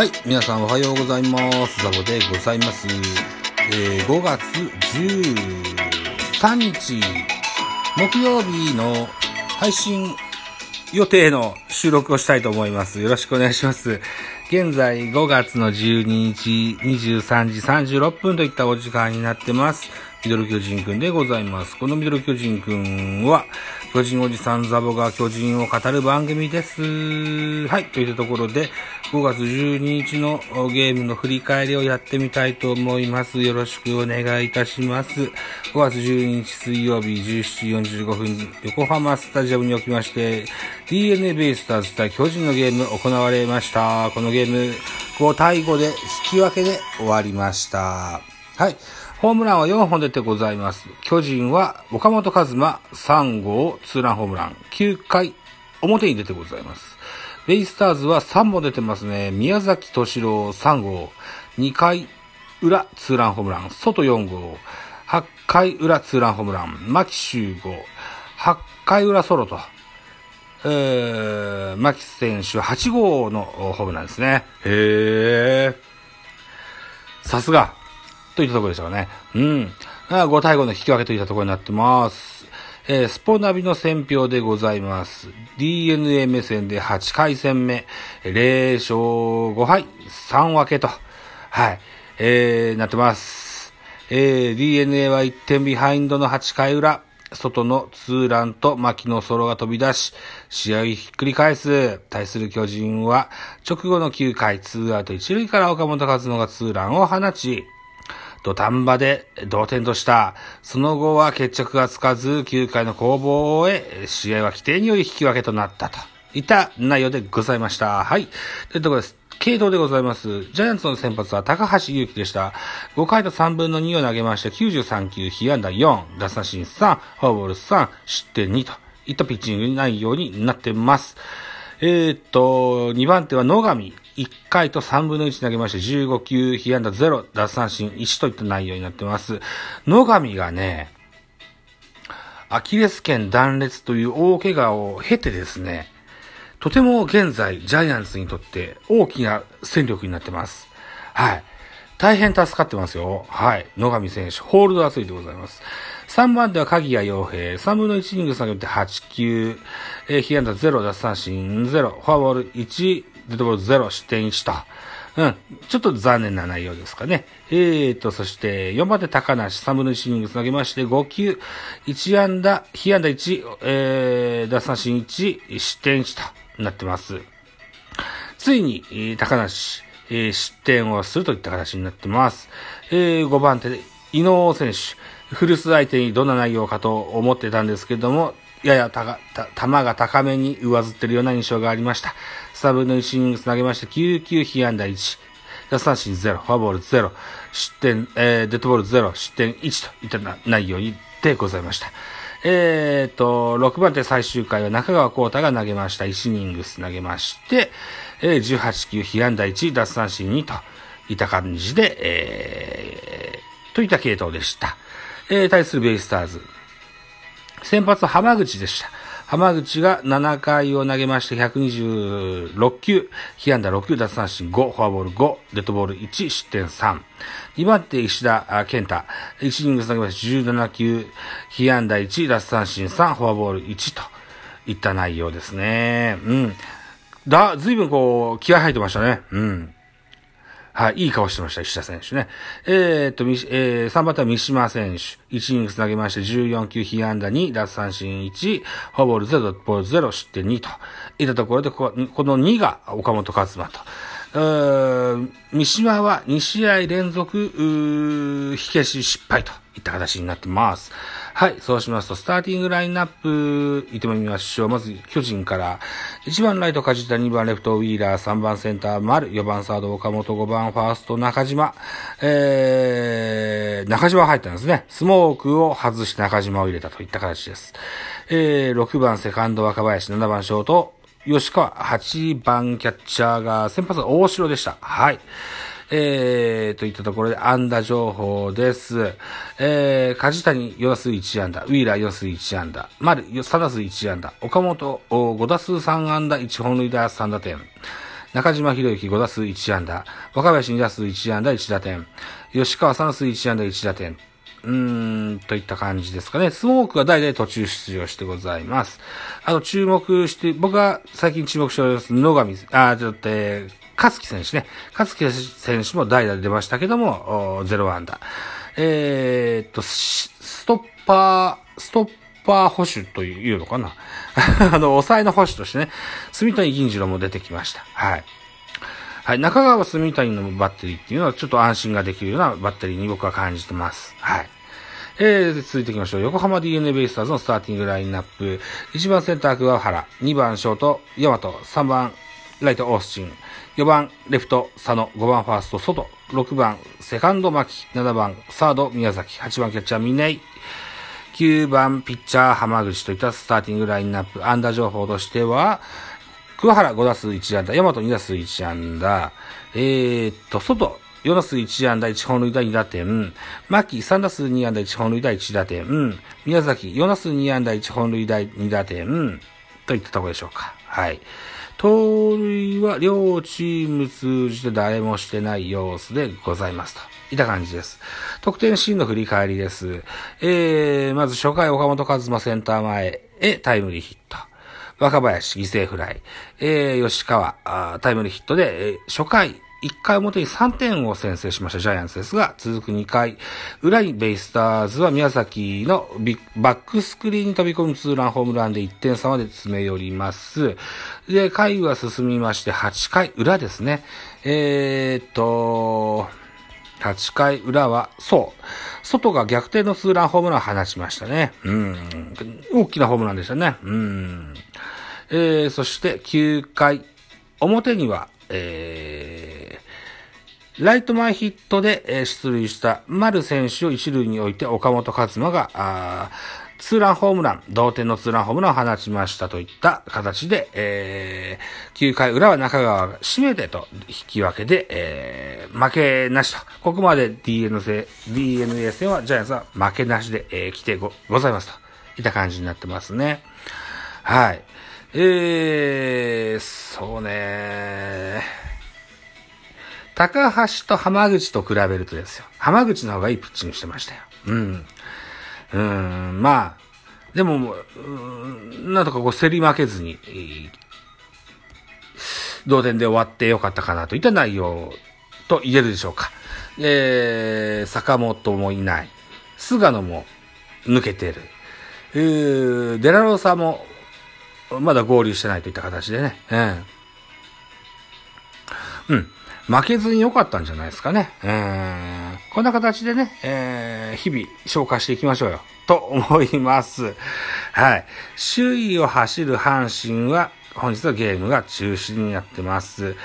はい、皆さんおはようございます。ザボでございます。えー5月13日、木曜日の配信予定の収録をしたいと思います。よろしくお願いします。現在5月の12日23時36分といったお時間になってます。ミドル巨人くんでございます。このミドル巨人くんは、巨人おじさんザボが巨人を語る番組です。はい、といったところで、5月12日のゲームの振り返りをやってみたいと思います。よろしくお願いいたします。5月12日水曜日17時45分、横浜スタジアムにおきまして、DNA ベイスターズ対巨人のゲーム行われました。このゲーム5対5で引き分けで終わりました。はい。ホームランは4本出てございます。巨人は岡本和真3号ツーランホームラン9回表に出てございます。ベイスターズは3本出てますね。宮崎敏郎3号2回裏ツーランホームラン外4号8回裏ツーランホームラン牧秀吾8回裏ソロとえー、牧選手8号のホームランですね。へー。さすが。といったところでしたかね。うん。あ5対5の引き分けといったところになってます。えー、スポナビの選評でございます。DNA 目線で8回戦目、0勝5敗、3分けと、はい、えー、なってます。えー、DNA は1点ビハインドの8回裏、外のツーランと牧のソロが飛び出し、試合ひっくり返す。対する巨人は、直後の9回、ツーアウト1塁から岡本和真がツーランを放ち、土壇場で同点とした。その後は決着がつかず、9回の攻防へ、試合は規定により引き分けとなったと。いった内容でございました。はい。というところです。系統でございます。ジャイアンツの先発は高橋祐希でした。5回と3分の2を投げまして、93球、被安打4、奪三振3、フォアボール3、失点2といったピッチング内容になってます。えー、っと、2番手は野上。1回と3分の1投げまして、15球、被安打0、奪三振1といった内容になってます。野上がね、アキレス腱断裂という大怪我を経てですね、とても現在、ジャイアンツにとって大きな戦力になってます。はい。大変助かってますよ。はい。野上選手、ホールド厚いでございます。3番手は鍵谷洋平、3分の1イニング下げて8球、えー、被安打0、奪三振0、フォアボール1、デッドボール0、失点1と。うん。ちょっと残念な内容ですかね。えーと、そして、4番手高梨、3分の1イニングつなげまして、5球、1安打、被安打1、えー、奪三振1、失点1となってます。ついに、高梨、えー失点をするといった形になってます。えー5番手で、伊能選手、古巣相手にどんな内容かと思ってたんですけども、ややたが、た、球が高めに上ずってるような印象がありました。3分の1イニングつなげまして、9球被安打1、奪三振0、フォアボール0、失点、えーデッドボール0、失点1といったな内容でございました。えーと、6番手最終回は中川幸太が投げました。1イニングス投げまして、えー18球被安打1、奪三振2といった感じで、えー、といった系統でした。えー、対するベイスターズ。先発は浜口でした。浜口が7回を投げまして126球、被安打6球、奪三振5、フォアボール5、デッドボール1、失点3。2番手石田健太、1イニング投げまして17球、被安打1、奪三振3、フォアボール1といった内容ですね。うん。だ、ずいぶんこう、気合入ってましたね。うん。はい、いい顔してました、石田選手ね。えー、っと、みえー、3番手は三島選手。1イニング繋げまして、14球被安打2、奪三振1、フォーボール0、ドットボール0、失点2と。いったところで、ここの2が岡本和馬と。うーん三島は2試合連続、うー火消し失敗といった形になってます。はい。そうしますと、スターティングラインナップ、いってみましょう。まず、巨人から、1番ライト梶田、2番レフトウィーラー、3番センター丸、4番サード岡本、5番ファースト中島、えー、中島入ったんですね。スモークを外して中島を入れたといった形です。えー、6番セカンド若林、7番ショート、吉川、8番キャッチャーが、先発大城でした。はい。えー、といったところで、安打情報です。えー、梶谷4打数1安打、ウィーラー4打数1安打、丸3打数1安打、岡本5打数3安打、1本塁打3打点。中島博之5打数1安打、若林2打数1安打1打点、吉川3打数1安打1打点、うーん、といった感じですかね。スモークが代々途中出場してございます。あと注目して、僕が最近注目しております、野上、あ、ちょっと、えー、勝木選手ね。勝木選手も代打で出ましたけども、0アンダー。えー、っと、ストッパー、ストッパー保守というのかな。あの、抑えの保守としてね、住谷銀次郎も出てきました。はい。はい。中川住谷のバッテリーっていうのはちょっと安心ができるようなバッテリーに僕は感じてます。はい。えー、続いていきましょう。横浜 DNA ベイスターズのスターティングラインナップ。1番センター桑原、2番ショート、ヤマト、3番ライトオースチン、4番レフト佐野、5番ファースト外、6番セカンド牧、7番サード宮崎、8番キャッチャー峰井、9番ピッチャー浜口といったスターティングラインナップ、安打情報としては、桑原5打数1安打、大和2打数1安打、えー、っと、外、4打数1安打1本塁打2打点、牧3打数2安打1本塁打1打点、宮崎4打数2安打1本塁打2打点、といったところでしょうか。はい。盗塁は両チーム通じて誰もしてない様子でございますと。いた感じです。得点シーンの振り返りです。えー、まず初回岡本和真センター前へタイムリーヒット。若林犠牲フライ。えー、吉川あタイムリーヒットで、えー、初回1回表に3点を先制しましたジャイアンツですが、続く2回、裏にベイスターズは宮崎のビッバックスクリーンに飛び込むツーランホームランで1点差まで詰め寄ります。で、回は進みまして8回裏ですね。えー、っと、8回裏は、そう。外が逆転のツーランホームランを放ちましたね。うん。大きなホームランでしたね。うん。えー、そして9回表には、えー、ライト前ヒットで出塁した丸選手を一塁に置いて岡本和真が、あツーランホームラン、同点のツーランホームランを放ちましたといった形で、えー、9回裏は中川が締めてと引き分けで、えー、負けなしと。ここまで DNA 戦 DNA 戦はジャイアンツは負けなしで、えー、来てございますと。いった感じになってますね。はい。えー、そうね高橋と浜口と比べるとですよ。浜口の方がいいピッチングしてましたよ。うん。うん、まあ、でも、うんなんとかこう競り負けずに、同点で終わってよかったかなといった内容と言えるでしょうか。えー、坂本もいない。菅野も抜けてる。えー、デラロサもまだ合流してないといった形でね。うん。負けずに良かったんじゃないですかね。えー、こんな形でね、えー、日々消化していきましょうよ。と思います。はい。首位を走る阪神は、本日のゲームが中止になってます。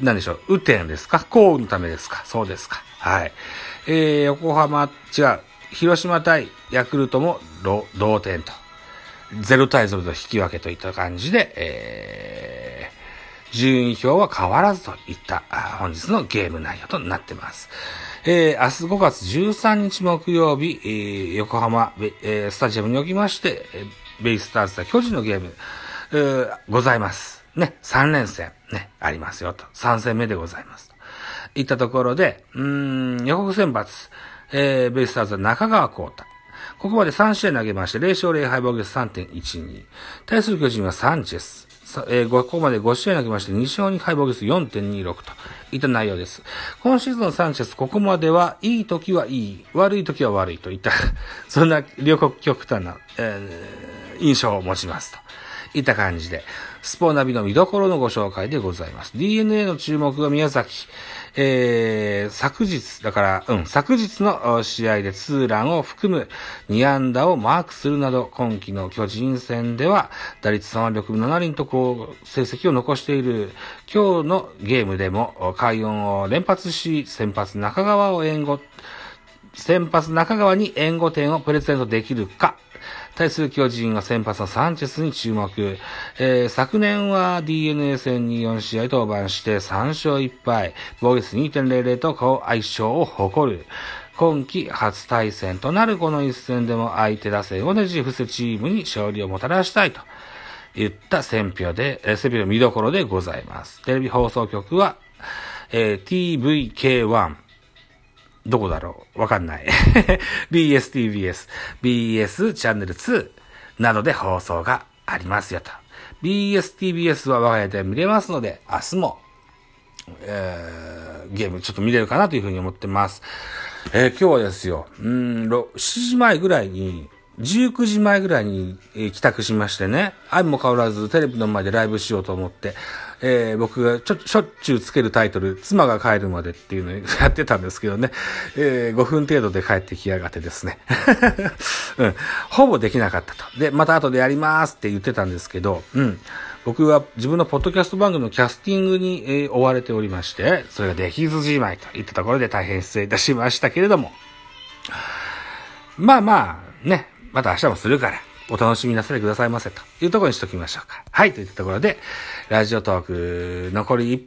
何でしょう？雨天ですか？降雨のためですか？そうですか。はい。えー、横浜、違う。広島対ヤクルトも同点と。0対0と引き分けといった感じで、えー、順位表は変わらずといった本日のゲーム内容となってます。えー、明日5月13日木曜日、えー、横浜、えー、スタジアムにおきまして、ベイスターズ対巨人のゲーム、えー、ございます。ね、3連戦、ね、ありますよと。3戦目でございます。といったところで、うん、予告選抜、えー、ベイスターズは中川幸太、ここまで3試合投げまして、0勝0敗防御率3.12。対する巨人はサンチェス。えー、ここまで5試合投げまして、2勝2敗防御率4.26といった内容です。今シーズンのサンチェス、ここまでは、いい時はいい、悪い時は悪いといった、そんな両国極端な、えー、印象を持ちますと。いった感じで、スポーナビの見どころのご紹介でございます。DNA の注目は宮崎。えー、昨日、だから、うん、昨日の試合でツーランを含む2安打をマークするなど、今季の巨人戦では、打率3割6分7厘とこう、成績を残している、今日のゲームでも、快音を連発し、先発中川を援護、先発中川に援護点をプレゼントできるか、対する巨人は先発のサンチェスに注目。えー、昨年は DNA 戦に4試合登板して3勝1敗、防御率2.00と好相性を誇る。今季初対戦となるこの一戦でも相手打線をねじ伏せチームに勝利をもたらしたいと言った選挙で、えー、選挙の見どころでございます。テレビ放送局は、えー TVK1、どこだろう？わかんない。BSTBS、BS チャンネル2などで放送がありますよと。BSTBS は我が家で見れますので、明日も、えー、ゲームちょっと見れるかなというふうに思ってます。えー今日はですよ、うん、7時前ぐらいに、19時前ぐらいに、帰宅しましてね、相も変わらずテレビの前でライブしようと思って、えー僕がちょ、しょっちゅうつけるタイトル、妻が帰るまでっていうのをやってたんですけどね、えー5分程度で帰ってきやがってですね、うん、ほぼできなかったと。で、また後でやりますって言ってたんですけど、うん、僕は自分のポッドキャスト番組のキャスティングに、えー追われておりまして、それができずじまいといったところで大変失礼いたしましたけれども、まあまあ、ね、また明日もするから、お楽しみなさりくださいませというところにしときましょうか。はい、といったところで、ラジオトーク残り1分